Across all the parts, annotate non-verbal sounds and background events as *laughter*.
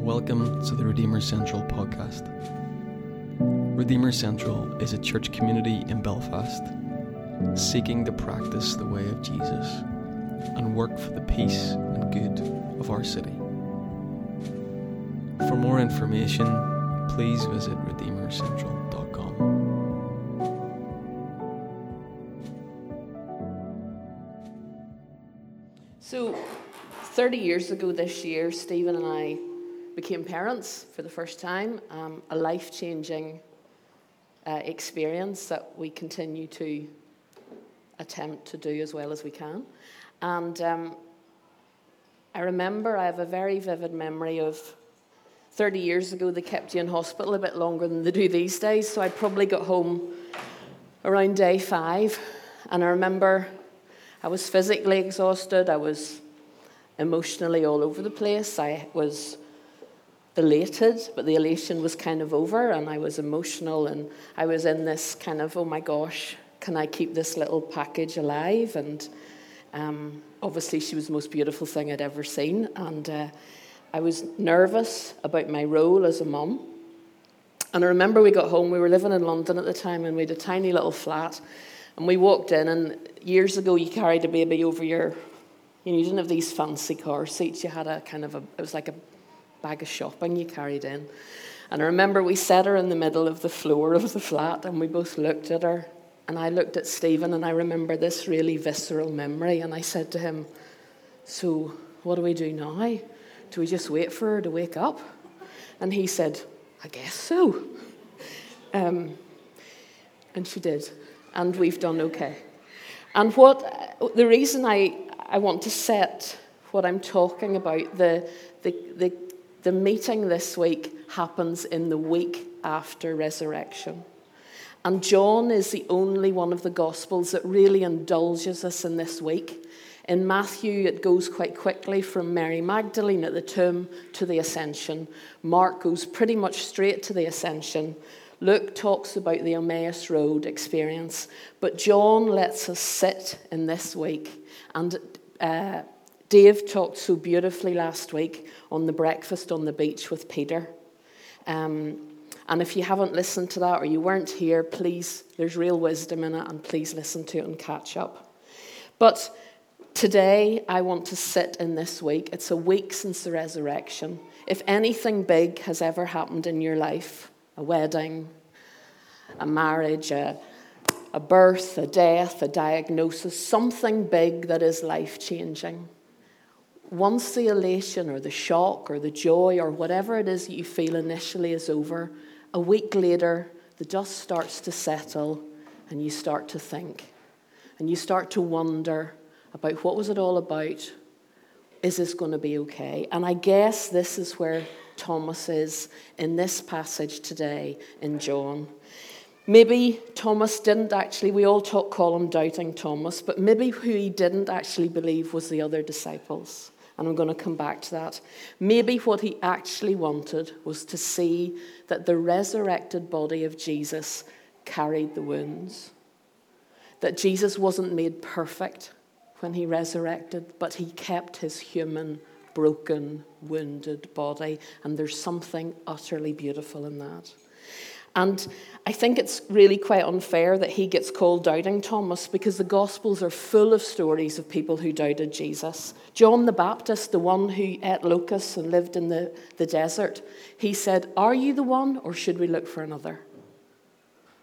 Welcome to the Redeemer Central podcast. Redeemer Central is a church community in Belfast seeking to practice the way of Jesus and work for the peace and good of our city. For more information, please visit redeemercentral.com. So, 30 years ago this year, Stephen and I became parents for the first time. Um, a life changing uh, experience that we continue to attempt to do as well as we can. And um, I remember, I have a very vivid memory of 30 years ago, they kept you in hospital a bit longer than they do these days. So I probably got home around day five. And I remember I was physically exhausted, I was emotionally all over the place. I was elated, but the elation was kind of over, and I was emotional, and I was in this kind of, oh my gosh, can I keep this little package alive? And um, obviously, she was the most beautiful thing I'd ever seen, and uh, I was nervous about my role as a mum. And I remember we got home, we were living in London at the time, and we had a tiny little flat. And we walked in, and years ago, you carried a baby over your, you know, you didn't have these fancy car seats. You had a kind of a, it was like a bag of shopping you carried in. And I remember we set her in the middle of the floor of the flat, and we both looked at her. And I looked at Stephen, and I remember this really visceral memory. And I said to him, So, what do we do now? Do we just wait for her to wake up? And he said, I guess so. *laughs* Um, and she did. And we've done okay. And what the reason I, I want to set what I'm talking about, the, the, the, the meeting this week happens in the week after resurrection. And John is the only one of the Gospels that really indulges us in this week. In Matthew, it goes quite quickly from Mary Magdalene at the tomb to the ascension. Mark goes pretty much straight to the ascension. Luke talks about the Emmaus Road experience. But John lets us sit in this week. And uh, Dave talked so beautifully last week on the breakfast on the beach with Peter. Um, and if you haven't listened to that or you weren't here, please, there's real wisdom in it, and please listen to it and catch up. But today, I want to sit in this week. It's a week since the resurrection. If anything big has ever happened in your life, a wedding, a marriage, a, a birth, a death, a diagnosis, something big that is life changing. Once the elation or the shock or the joy or whatever it is that you feel initially is over, a week later, the dust starts to settle and you start to think. And you start to wonder about what was it all about? Is this going to be okay? And I guess this is where Thomas is in this passage today in John. Maybe Thomas didn't actually, we all talk, call him doubting Thomas, but maybe who he didn't actually believe was the other disciples and I'm going to come back to that. Maybe what he actually wanted was to see that the resurrected body of Jesus carried the wounds, that Jesus wasn't made perfect when he resurrected, but he kept his human, broken, wounded body, and there's something utterly beautiful in that. And I think it's really quite unfair that he gets called doubting Thomas because the Gospels are full of stories of people who doubted Jesus. John the Baptist, the one who ate locusts and lived in the, the desert, he said, Are you the one, or should we look for another?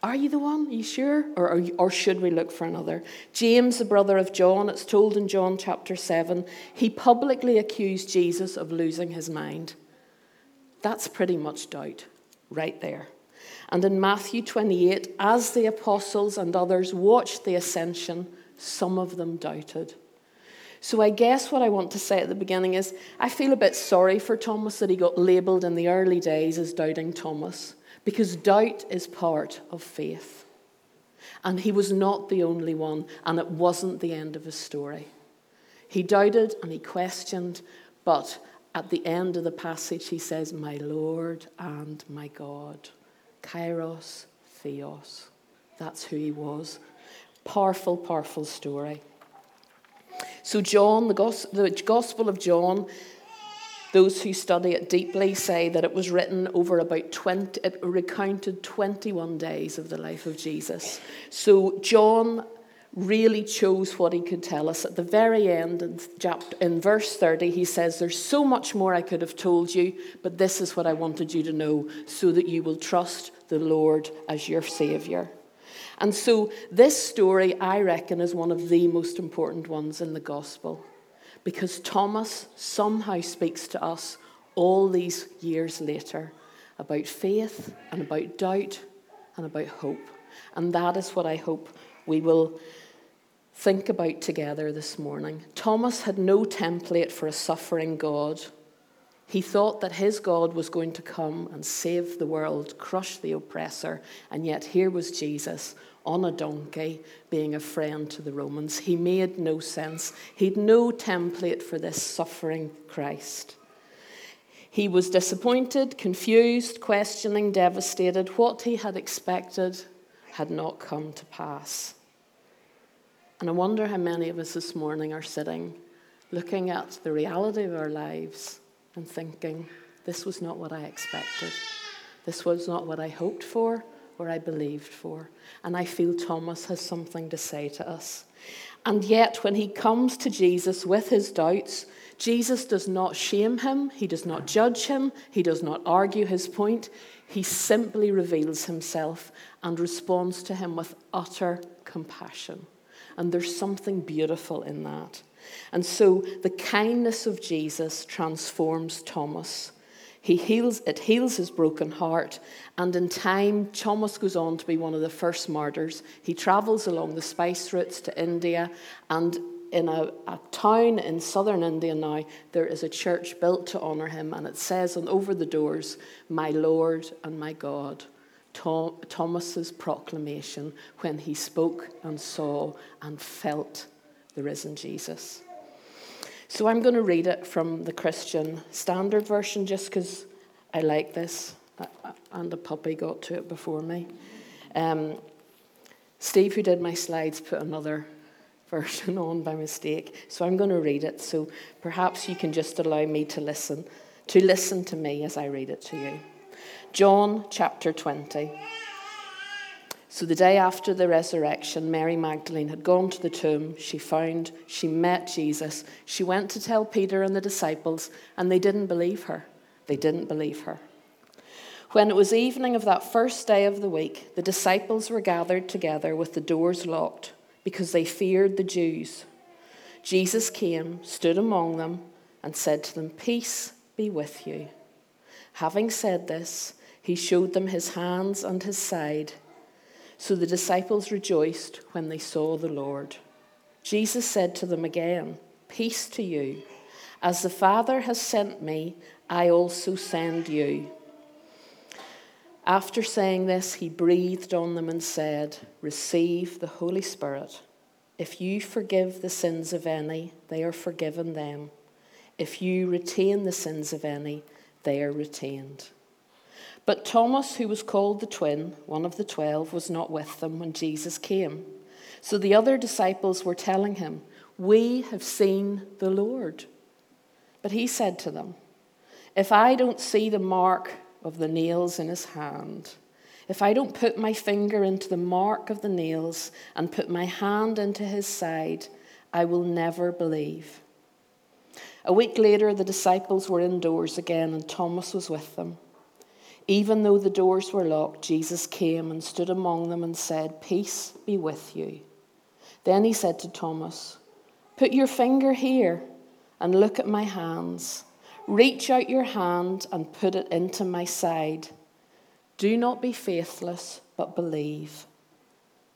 Are you the one? Are you sure? Or, you, or should we look for another? James, the brother of John, it's told in John chapter 7, he publicly accused Jesus of losing his mind. That's pretty much doubt right there. And in Matthew 28, as the apostles and others watched the ascension, some of them doubted. So I guess what I want to say at the beginning is I feel a bit sorry for Thomas that he got labeled in the early days as doubting Thomas, because doubt is part of faith. And he was not the only one, and it wasn't the end of his story. He doubted and he questioned, but at the end of the passage, he says, My Lord and my God. Kairos Theos. That's who he was. Powerful, powerful story. So, John, the Gospel of John, Those who study it deeply say that it was written over about 20, it recounted 21 days of the life of Jesus. So John really chose what he could tell us. At the very end, in, verse 30, he says, There's so much more I could have told you, but this is what I wanted you to know, so that you will trust the Lord as your Saviour. And so, this story, I reckon, is one of the most important ones in the Gospel because Thomas somehow speaks to us all these years later about faith and about doubt and about hope. And that is what I hope we will think about together this morning. Thomas had no template for a suffering God. He thought that his God was going to come and save the world, crush the oppressor, and yet here was Jesus on a donkey being a friend to the Romans. He made no sense. He'd no template for this suffering Christ. He was disappointed, confused, questioning, devastated. What he had expected had not come to pass. And I wonder how many of us this morning are sitting looking at the reality of our lives and thinking, this was not what I expected. This was not what I hoped for or I believed for. And I feel Thomas has something to say to us. And yet, when he comes to Jesus with his doubts, Jesus does not shame him, he does not judge him, he does not argue his point. He simply reveals himself and responds to him with utter compassion. And there's something beautiful in that. And so the kindness of Jesus transforms Thomas. He heals, it heals his broken heart, and in time, Thomas goes on to be one of the first martyrs. He travels along the spice routes to India, and in a, a, town in southern India now, there is a church built to honour him, and it says on over the doors, My Lord and my God. Thomas's proclamation when he spoke and saw and felt the risen Jesus. So I'm going to read it from the Christian Standard Version just because I like this, and the puppy got to it before me. Um, Steve, who did my slides, put another *laughs* version on by mistake, so I'm going to read it. So perhaps you can just allow me to listen, to listen to me as I read it to you. John chapter 20. So the day after the resurrection, Mary Magdalene had gone to the tomb. She found, she met Jesus. She went to tell Peter and the disciples, and they didn't believe her. They didn't believe her. When it was evening of that first day of the week, the disciples were gathered together with the doors locked because they feared the Jews. Jesus came, stood among them, and said to them, Peace be with you. Having said this, he showed them his hands and his side. So the disciples rejoiced when they saw the Lord. Jesus said to them again, Peace to you. As the Father has sent me, I also send you. After saying this, he breathed on them and said, Receive the Holy Spirit. If you forgive the sins of any, they are forgiven them. If you retain the sins of any, they are retained. But Thomas, who was called the twin, one of the twelve, was not with them when Jesus came. So the other disciples were telling him, We have seen the Lord. But he said to them, If I don't see the mark of the nails in his hand, if I don't put my finger into the mark of the nails and put my hand into his side, I will never believe. A week later, the disciples were indoors again, and Thomas was with them. Even though the doors were locked, Jesus came and stood among them and said, Peace be with you. Then he said to Thomas, Put your finger here and look at my hands. Reach out your hand and put it into my side. Do not be faithless, but believe.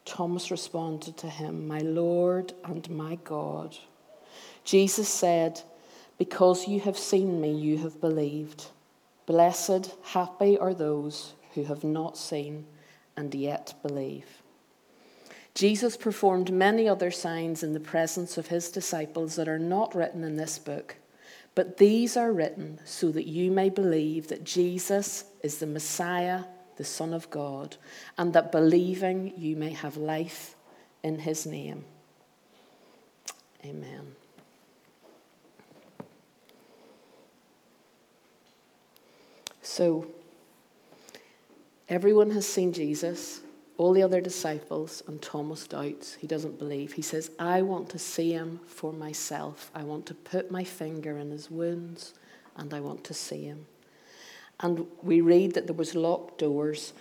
Thomas responded to him, My Lord and my God. Jesus said, Because you have seen me, you have believed. Blessed, happy are those who have not seen and yet believe. Jesus performed many other signs in the presence of his disciples that are not written in this book, but these are written so that you may believe that Jesus is the Messiah, the Son of God, and that believing you may have life in his name. Amen. So, everyone has seen Jesus, all the other disciples, and Thomas doubts. He doesn't believe. He says, I want to see him for myself. I want to put my finger in his wounds, and I want to see him. And we read that there was locked doors.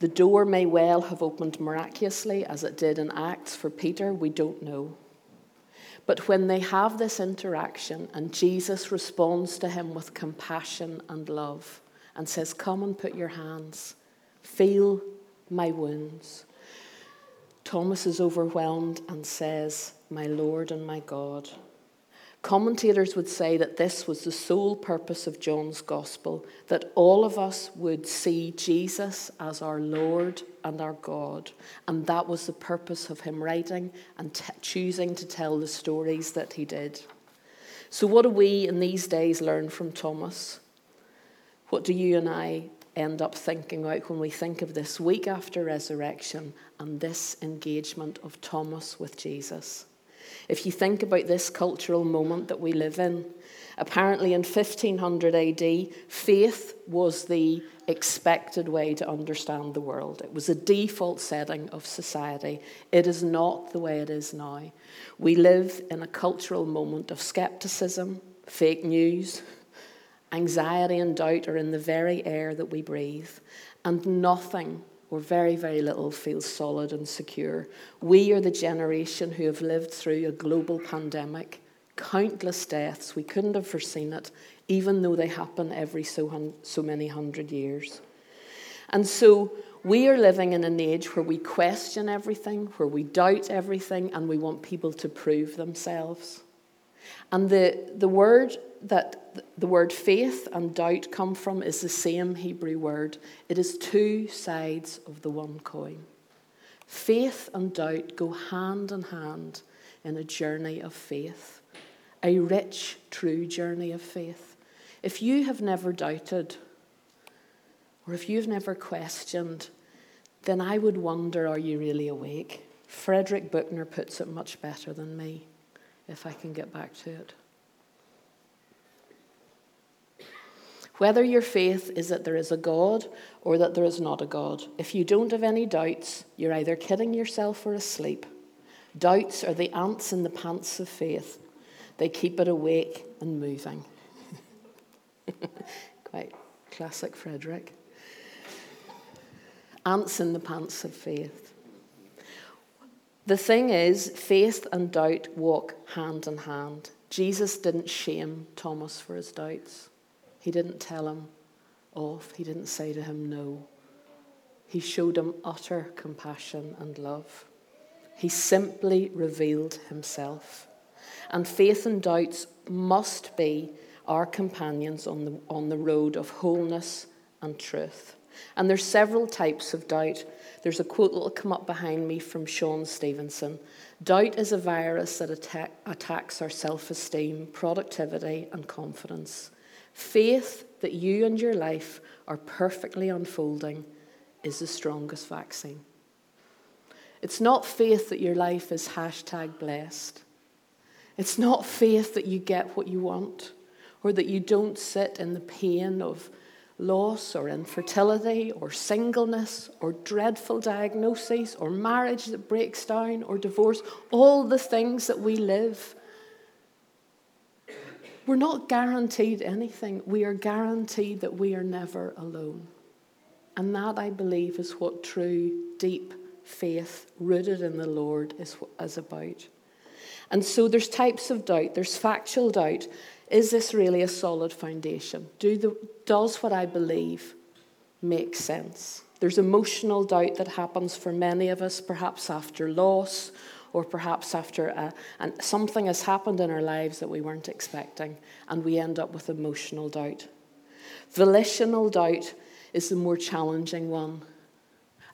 The door may well have opened miraculously, as it did in Acts for Peter. We don't know. But when they have this interaction and Jesus responds to him with compassion and love and says, Come and put your hands, feel my wounds. Thomas is overwhelmed and says, My Lord and my God. Commentators would say that this was the sole purpose of John's gospel, that all of us would see Jesus as our Lord and our God. And that was the purpose of him writing and t- choosing to tell the stories that he did. So, what do we in these days learn from Thomas? What do you and I end up thinking about when we think of this week after resurrection and this engagement of Thomas with Jesus? If you think about this cultural moment that we live in, apparently in 1500 AD, faith was the expected way to understand the world. It was a default setting of society. It is not the way it is now. We live in a cultural moment of skepticism, fake news, anxiety, and doubt are in the very air that we breathe, and nothing or very, very little feels solid and secure. We are the generation who have lived through a global pandemic, countless deaths. We couldn't have foreseen it, even though they happen every so, hun- so many hundred years. And so we are living in an age where we question everything, where we doubt everything, and we want people to prove themselves. And the, the word that the word faith and doubt come from is the same Hebrew word. It is two sides of the one coin. Faith and doubt go hand in hand in a journey of faith, a rich, true journey of faith. If you have never doubted, or if you've never questioned, then I would wonder are you really awake? Frederick Buechner puts it much better than me, if I can get back to it. Whether your faith is that there is a God or that there is not a God, if you don't have any doubts, you're either kidding yourself or asleep. Doubts are the ants in the pants of faith, they keep it awake and moving. *laughs* Quite classic Frederick. Ants in the pants of faith. The thing is, faith and doubt walk hand in hand. Jesus didn't shame Thomas for his doubts. He didn't tell him off, he didn't say to him no. He showed him utter compassion and love. He simply revealed himself. And faith and doubts must be our companions on the, on the road of wholeness and truth. And there's several types of doubt. There's a quote that will come up behind me from Sean Stephenson. Doubt is a virus that attack, attacks our self esteem, productivity, and confidence. Faith that you and your life are perfectly unfolding is the strongest vaccine. It's not faith that your life is hashtag blessed. It's not faith that you get what you want or that you don't sit in the pain of loss or infertility or singleness or dreadful diagnoses or marriage that breaks down or divorce, all the things that we live we're not guaranteed anything. We are guaranteed that we are never alone. And that, I believe, is what true, deep faith rooted in the Lord is, is about. And so there's types of doubt. There's factual doubt. Is this really a solid foundation? Do the, does what I believe make sense? There's emotional doubt that happens for many of us, perhaps after loss or perhaps after a, something has happened in our lives that we weren't expecting, and we end up with emotional doubt. Volitional doubt is the more challenging one,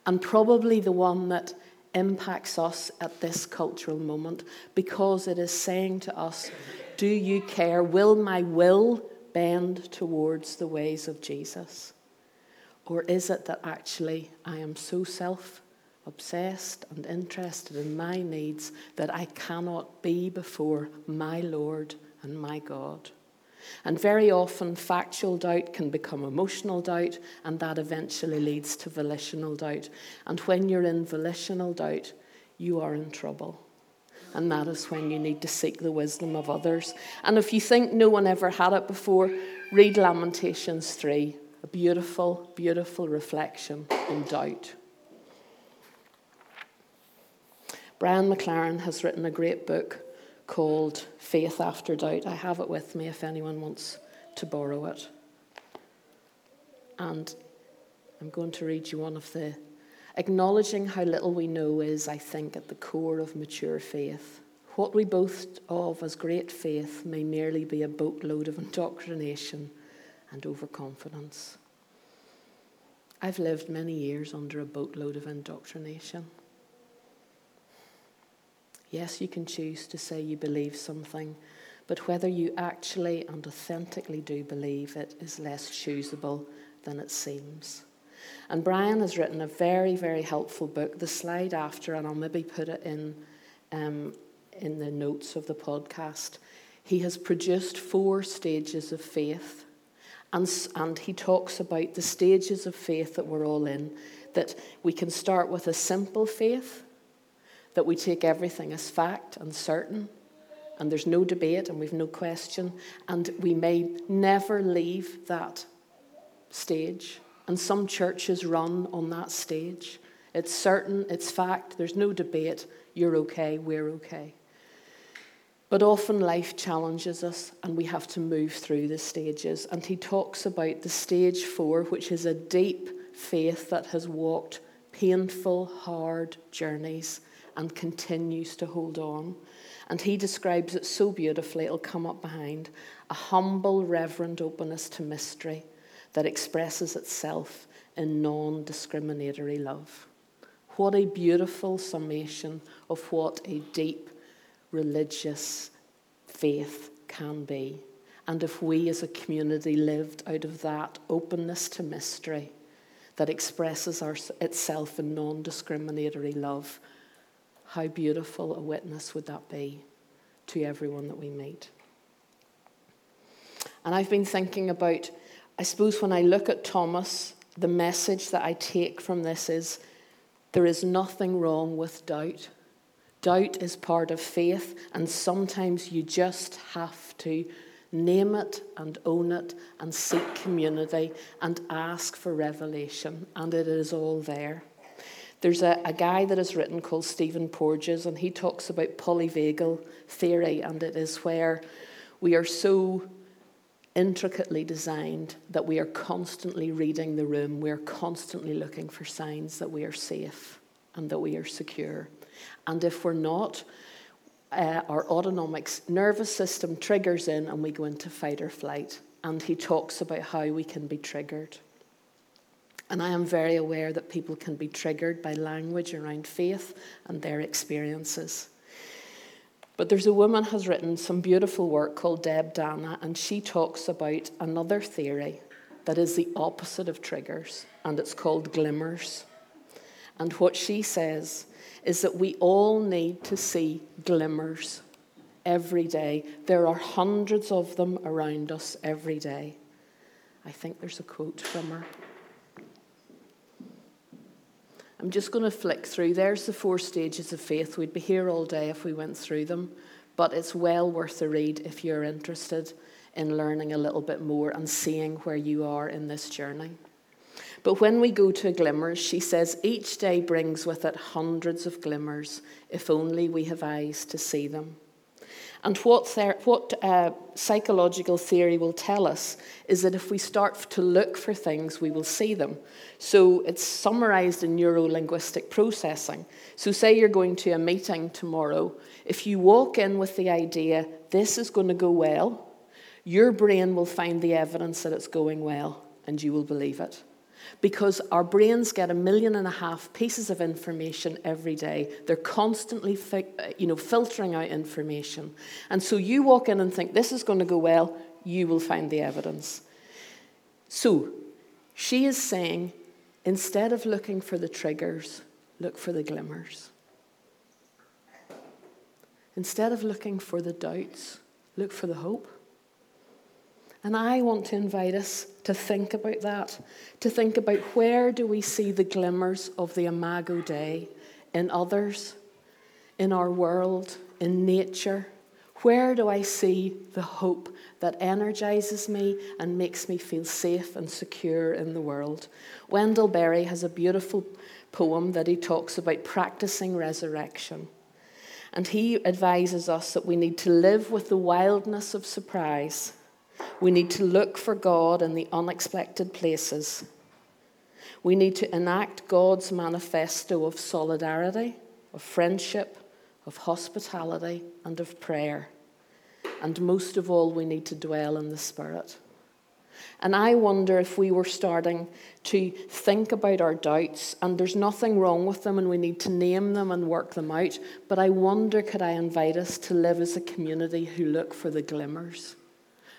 and probably the one that impacts us at this cultural moment because it is saying to us, Do you care? Will my will bend towards the ways of Jesus? Or is it that actually I am so self obsessed and interested in my needs that I cannot be before my Lord and my God. And very often, factual doubt can become emotional doubt, and that eventually leads to volitional doubt. And when you're in volitional doubt, you are in trouble. And that is when you need to seek the wisdom of others. And if you think no one ever had it before, read Lamentations 3, a beautiful, beautiful reflection in doubt. Brian McLaren has written a great book called Faith After Doubt. I have it with me if anyone wants to borrow it. And I'm going to read you one of the. Acknowledging how little we know is, I think, at the core of mature faith. What we boast of as great faith may merely be a boatload of *laughs* indoctrination and overconfidence. I've lived many years under a boatload of indoctrination. Yes, you can choose to say you believe something, but whether you actually and authentically do believe it is less choosable than it seems. And Brian has written a very, very helpful book. The slide after, and I'll maybe put it in, um, in the notes of the podcast. He has produced four stages of faith, and, and he talks about the stages of faith that we're all in. That we can start with a simple faith, that we take everything as fact and certain, and there's no debate and we've no question, and we may never leave that stage. And some churches run on that stage. It's certain, it's fact, there's no debate, you're okay, we're okay. But often life challenges us and we have to move through the stages. And he talks about the stage four, which is a deep faith that has walked painful, hard journeys and continues to hold on. And he describes it so beautifully, it'll come up behind a humble, reverent openness to mystery that expresses itself in non discriminatory love. What a beautiful summation of what a deep religious faith can be. And if we as a community lived out of that openness to mystery that expresses our, itself in non discriminatory love, how beautiful a witness would that be to everyone that we meet? And I've been thinking about, I suppose, when I look at Thomas, the message that I take from this is there is nothing wrong with doubt. Doubt is part of faith, and sometimes you just have to name it and own it and seek community and ask for revelation, and it is all there. There's a, a guy that has written called Stephen Porges, and he talks about polyvagal theory, and it is where we are so intricately designed that we are constantly reading the room, we're constantly looking for signs that we are safe and that we are secure. And if we're not, uh, our autonomic nervous system triggers in and we go into fight or flight. And he talks about how we can be triggered. And I am very aware that people can be triggered by language around faith and their experiences. But there's a woman who has written some beautiful work called Deb Dana, and she talks about another theory that is the opposite of triggers, and it's called glimmers. And what she says is that we all need to see glimmers every day. There are hundreds of them around us every day. I think there's a quote from her. I'm just going to flick through. There's the four stages of faith. We'd be here all day if we went through them, but it's well worth a read if you're interested in learning a little bit more and seeing where you are in this journey. But when we go to glimmers, she says each day brings with it hundreds of glimmers, if only we have eyes to see them. And what, ther- what uh, psychological theory will tell us is that if we start to look for things, we will see them. So it's summarized in neuro linguistic processing. So, say you're going to a meeting tomorrow, if you walk in with the idea, this is going to go well, your brain will find the evidence that it's going well, and you will believe it because our brains get a million and a half pieces of information every day. They're constantly uh, you know, filtering out information. And so you walk in and think, this is going to go well, you will find the evidence. So she is saying, instead of looking for the triggers, look for the glimmers. Instead of looking for the doubts, look for the hope. And I want to invite us to think about that, to think about where do we see the glimmers of the Imago Dei in others, in our world, in nature. Where do I see the hope that energizes me and makes me feel safe and secure in the world? Wendell Berry has a beautiful poem that he talks about practicing resurrection. And he advises us that we need to live with the wildness of surprise. We need to look for God in the unexpected places. We need to enact God's manifesto of solidarity, of friendship, of hospitality, and of prayer. And most of all, we need to dwell in the Spirit. And I wonder if we were starting to think about our doubts, and there's nothing wrong with them, and we need to name them and work them out. But I wonder, could I invite us to live as a community who look for the glimmers,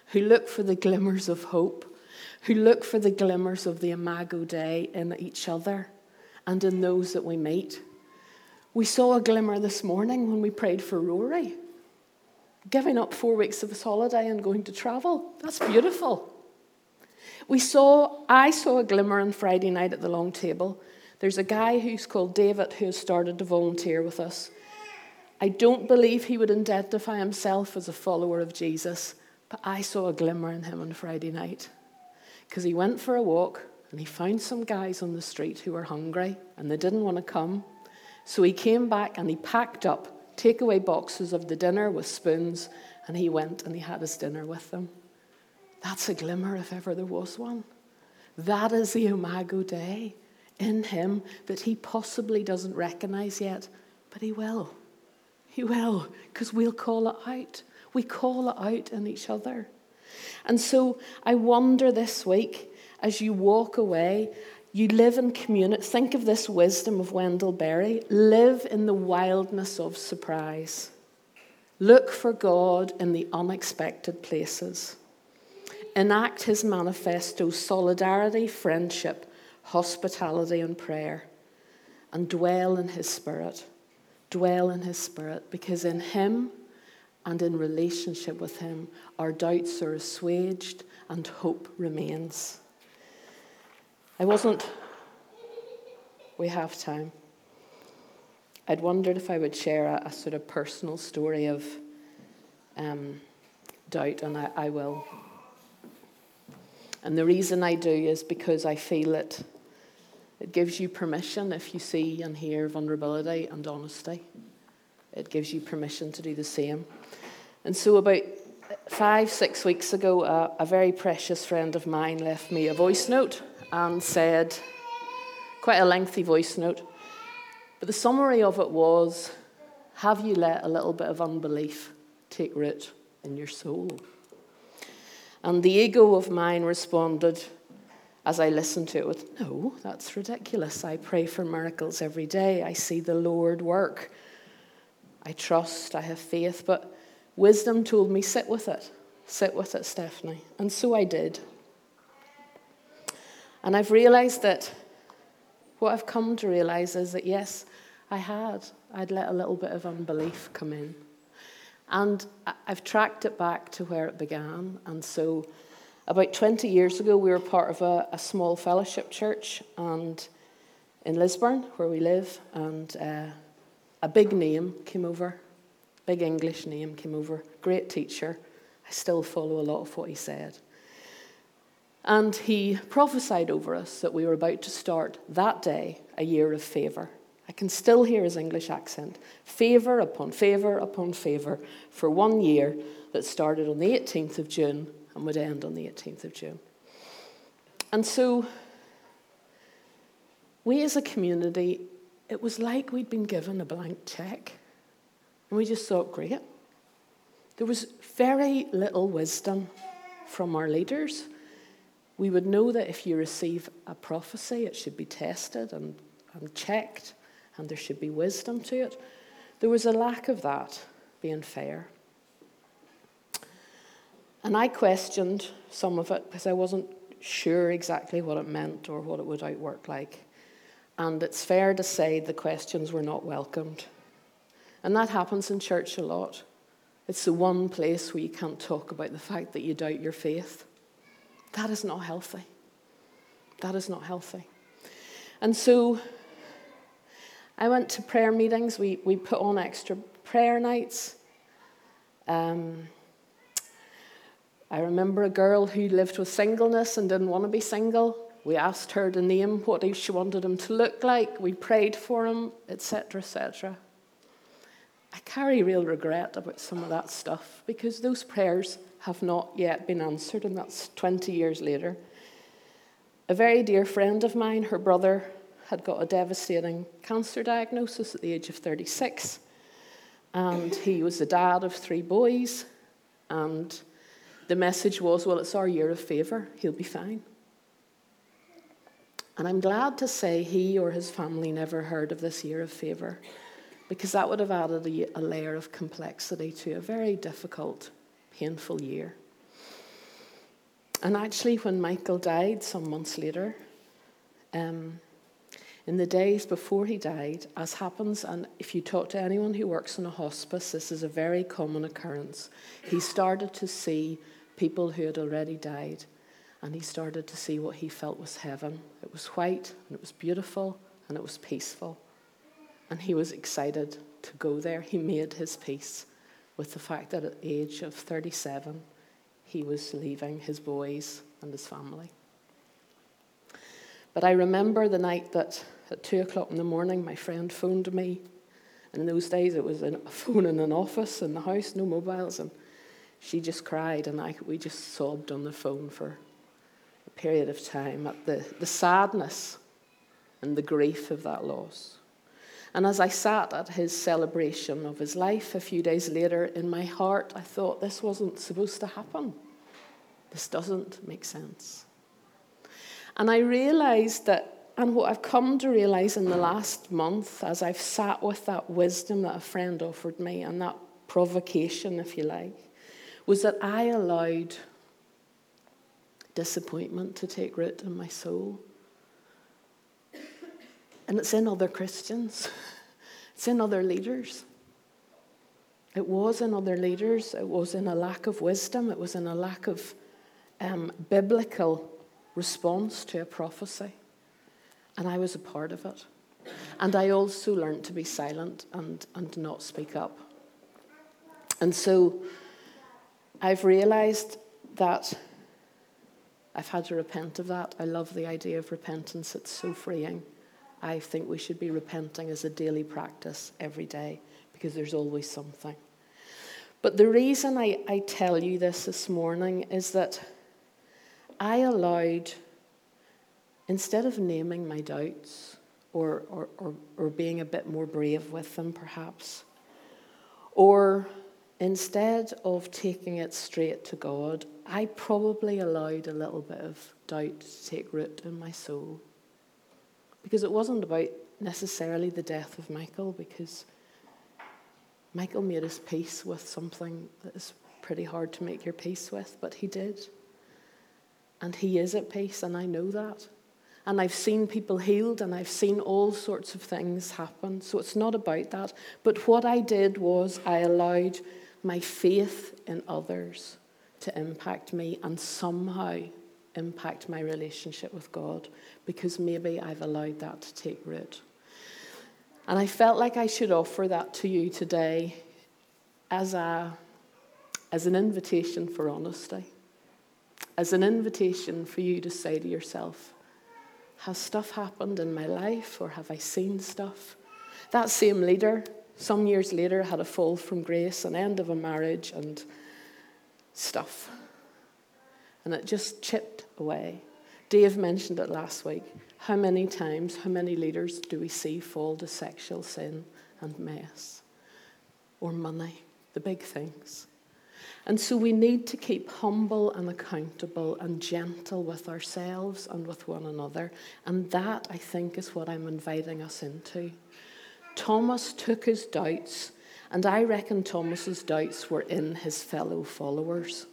who look for the glimmers of hope, who look for the glimmers of the Imago Dei in each other and in those that we meet? We saw a glimmer this morning when we prayed for Rory. Giving up four weeks of his holiday and going to travel. That's beautiful. We saw, I saw a glimmer on Friday night at the long table. There's a guy who's called David who has started to volunteer with us. I don't believe he would identify himself as a follower of Jesus, but I saw a glimmer in him on Friday night. Because he went for a walk and he found some guys on the street who were hungry and they didn't want to come. So he came back and he packed up takeaway boxes of the dinner with spoons and he went and he had his dinner with them. That's a glimmer if ever there was one. That is the Imago Dei in him that he possibly doesn't recognize yet, but he will. He will, because we'll call it out. We call it out in each other. And so I wonder this week, as you walk away, you live in community. Think of this wisdom of Wendell Berry live in the wildness of surprise. Look for God in the unexpected places enact his manifesto solidarity, friendship, hospitality, and prayer, and dwell in his spirit. Dwell in his spirit, because in him and in relationship with him, our doubts are assuaged and hope remains. I wasn't, we have time. I'd wondered if I would share a, a sort of personal story of um, doubt, and I, I will. And the reason I do is because I feel it. It gives you permission if you see and hear vulnerability and honesty. It gives you permission to do the same. And so, about five, six weeks ago, uh, a very precious friend of mine left me a voice note and said, quite a lengthy voice note, but the summary of it was Have you let a little bit of unbelief take root in your soul? And the ego of mine responded as I listened to it with, No, that's ridiculous. I pray for miracles every day. I see the Lord work. I trust, I have faith. But wisdom told me, Sit with it. Sit with it, Stephanie. And so I did. And I've realized that what I've come to realize is that, yes, I had. I'd let a little bit of unbelief come in. And I've tracked it back to where it began. And so, about 20 years ago, we were part of a, a small fellowship church and in Lisburn, where we live. And uh, a big name came over, big English name came over, great teacher. I still follow a lot of what he said. And he prophesied over us that we were about to start that day a year of favour. I can still hear his English accent. Favour upon favour upon favour for one year that started on the 18th of June and would end on the 18th of June. And so, we as a community, it was like we'd been given a blank check. And we just thought, great. There was very little wisdom from our leaders. We would know that if you receive a prophecy, it should be tested and, and checked and there should be wisdom to it. There was a lack of that, being fair. And I questioned some of it because I wasn't sure exactly what it meant or what it would outwork like. And it's fair to say the questions were not welcomed. And that happens in church a lot. It's the one place where you can't talk about the fact that you doubt your faith. That is not healthy. That is not healthy. And so I went to prayer meetings. We, we put on extra prayer nights. Um, I remember a girl who lived with singleness and didn't want to be single. We asked her to name what she wanted him to look like. We prayed for him, etc., etc. I carry real regret about some of that stuff because those prayers have not yet been answered, and that's 20 years later. A very dear friend of mine, her brother, had got a devastating cancer diagnosis at the age of 36. And he was the dad of three boys. And the message was, well, it's our year of favour, he'll be fine. And I'm glad to say he or his family never heard of this year of favour because that would have added a, a, layer of complexity to a very difficult, painful year. And actually, when Michael died some months later, um, in the days before he died, as happens, and if you talk to anyone who works in a hospice, this is a very common occurrence. He started to see people who had already died, and he started to see what he felt was heaven. It was white, and it was beautiful, and it was peaceful. And he was excited to go there. He made his peace with the fact that at the age of 37, he was leaving his boys and his family. But I remember the night that at two o'clock in the morning, my friend phoned me. And in those days, it was a *laughs* phone in an office in the house, no mobiles. And she just cried, and I, we just sobbed on the phone for a period of time at the, the sadness and the grief of that loss. And as I sat at his celebration of his life a few days later, in my heart, I thought this wasn't supposed to happen. This doesn't make sense. And I realized that and what I've come to realize in the last month, as I've sat with that wisdom that a friend offered me and that provocation, if you like, was that I allowed disappointment to take root in my soul. And it's in other Christians, *laughs* it's in other leaders. It was in other leaders, it was in a lack of wisdom, it was in a lack of um, biblical response to a prophecy. And I was a part of it. And I also learned to be silent and, and not speak up. And so I've realized that I've had to repent of that. I love the idea of repentance, it's so freeing. I think we should be repenting as a daily practice every day because there's always something. But the reason I, I tell you this this morning is that I allowed instead of naming my doubts or, or, or, or being a bit more brave with them, perhaps, or instead of taking it straight to God, I probably allowed a little bit of doubt to take root in my soul. Because it wasn't about necessarily the death of Michael, because Michael made his peace with something that is pretty hard to make your peace with, but he did. And he is at peace, and I know that and I've seen people healed and I've seen all sorts of things happen. So it's not about that. But what I did was I allowed my faith in others to impact me and somehow impact my relationship with God because maybe I've allowed that to take root. And I felt like I should offer that to you today as, a, as an invitation for honesty, as an invitation for you to say to yourself, has stuff happened in my life or have I seen stuff? That same leader, some years later, had a fall from grace, an end of a marriage, and stuff. And it just chipped away. Dave mentioned it last week. How many times, how many leaders do we see fall to sexual sin and mess? Or money, the big things. And so we need to keep humble and accountable and gentle with ourselves and with one another. And that, I think, is what I'm inviting us into. Thomas took his doubts, and I reckon Thomas's doubts were in his fellow followers,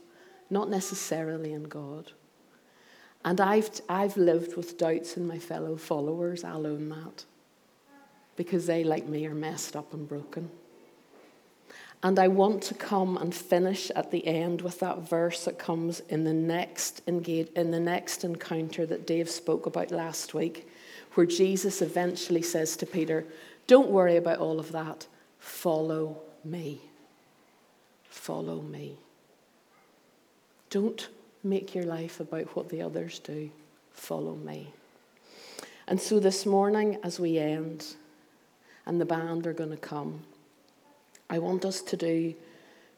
not necessarily in God. And I've, I've lived with doubts in my fellow followers, I'll own that. Because they, like me, are messed up and broken. And I want to come and finish at the end with that verse that comes in the next engage, in the next encounter that Dave spoke about last week, where Jesus eventually says to Peter, "Don't worry about all of that. Follow me. Follow me. Don't make your life about what the others do. Follow me." And so this morning, as we end, and the band are going to come. I want us to do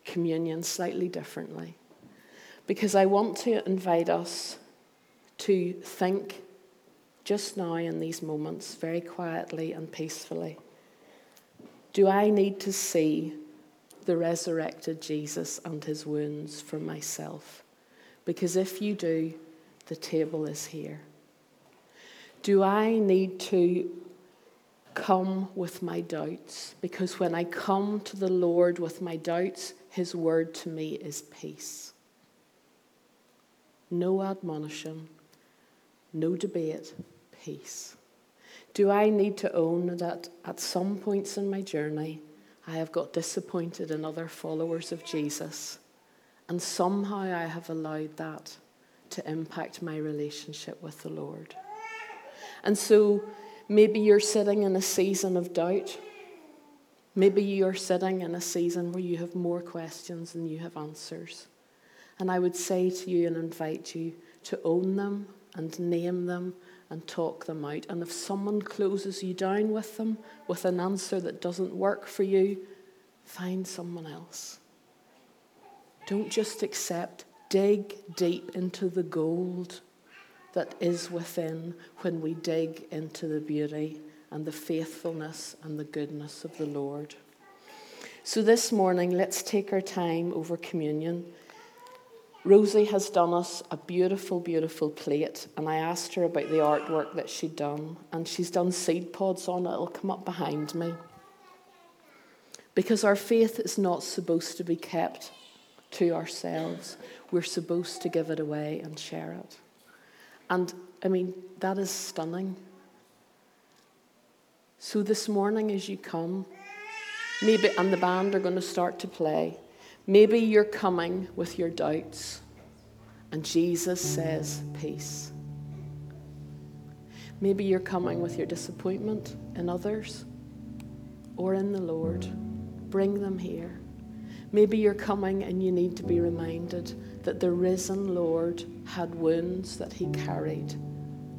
communion slightly differently because I want to invite us to think just now in these moments, very quietly and peacefully. Do I need to see the resurrected Jesus and his wounds for myself? Because if you do, the table is here. Do I need to come with my doubts because when I come to the Lord with my doubts, His word to me is peace. No admonition, no debate, peace. Do I need to own that at some points in my journey, I have got disappointed in other followers of Jesus, and somehow I have allowed that to impact my relationship with the Lord? And so, Maybe you're sitting in a season of doubt. Maybe you're sitting in a season where you have more questions than you have answers. And I would say to you and invite you to own them and name them and talk them out. And if someone closes you down with them, with an answer that doesn't work for you, find someone else. Don't just accept, dig deep into the gold that is within when we dig into the beauty and the faithfulness and the goodness of the Lord. So, this morning, let's take our time over communion. Rosie has done us a beautiful, beautiful plate, and I asked her about the artwork that she'd done, and she's done seed pods on it. It'll come up behind me. Because our faith is not supposed to be kept to ourselves, we're supposed to give it away and share it. And I mean, that is stunning. So this morning, as you come, maybe, and the band are going to start to play, maybe you're coming with your doubts, and Jesus says, Peace. Maybe you're coming with your disappointment in others or in the Lord. Bring them here. Maybe you're coming and you need to be reminded that the risen Lord had wounds that he carried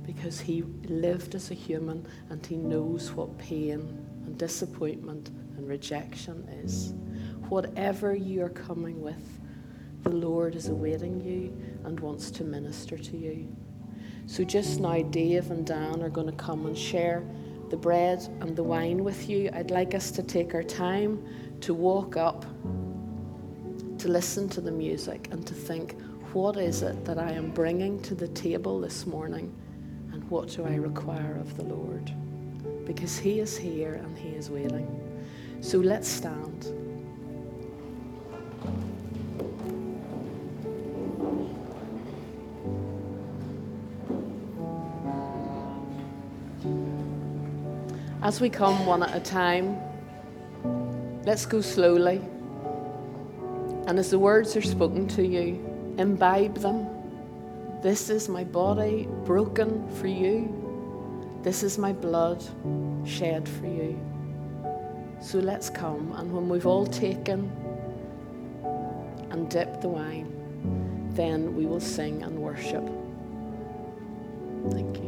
because he lived as a human and he knows what pain and disappointment and rejection is. Whatever you are coming with, the Lord is awaiting you and wants to minister to you. So, just now, Dave and Dan are going to come and share the bread and the wine with you. I'd like us to take our time to walk up to listen to the music and to think, what is it that I am bringing to the table this morning and what do I require of the Lord? Because He is here and He is waiting. So let's stand. As we come one at a time, let's go slowly. And as the words are spoken to you, imbibe them. This is my body broken for you. This is my blood shed for you. So let's come, and when we've all taken and dipped the wine, then we will sing and worship. Thank you.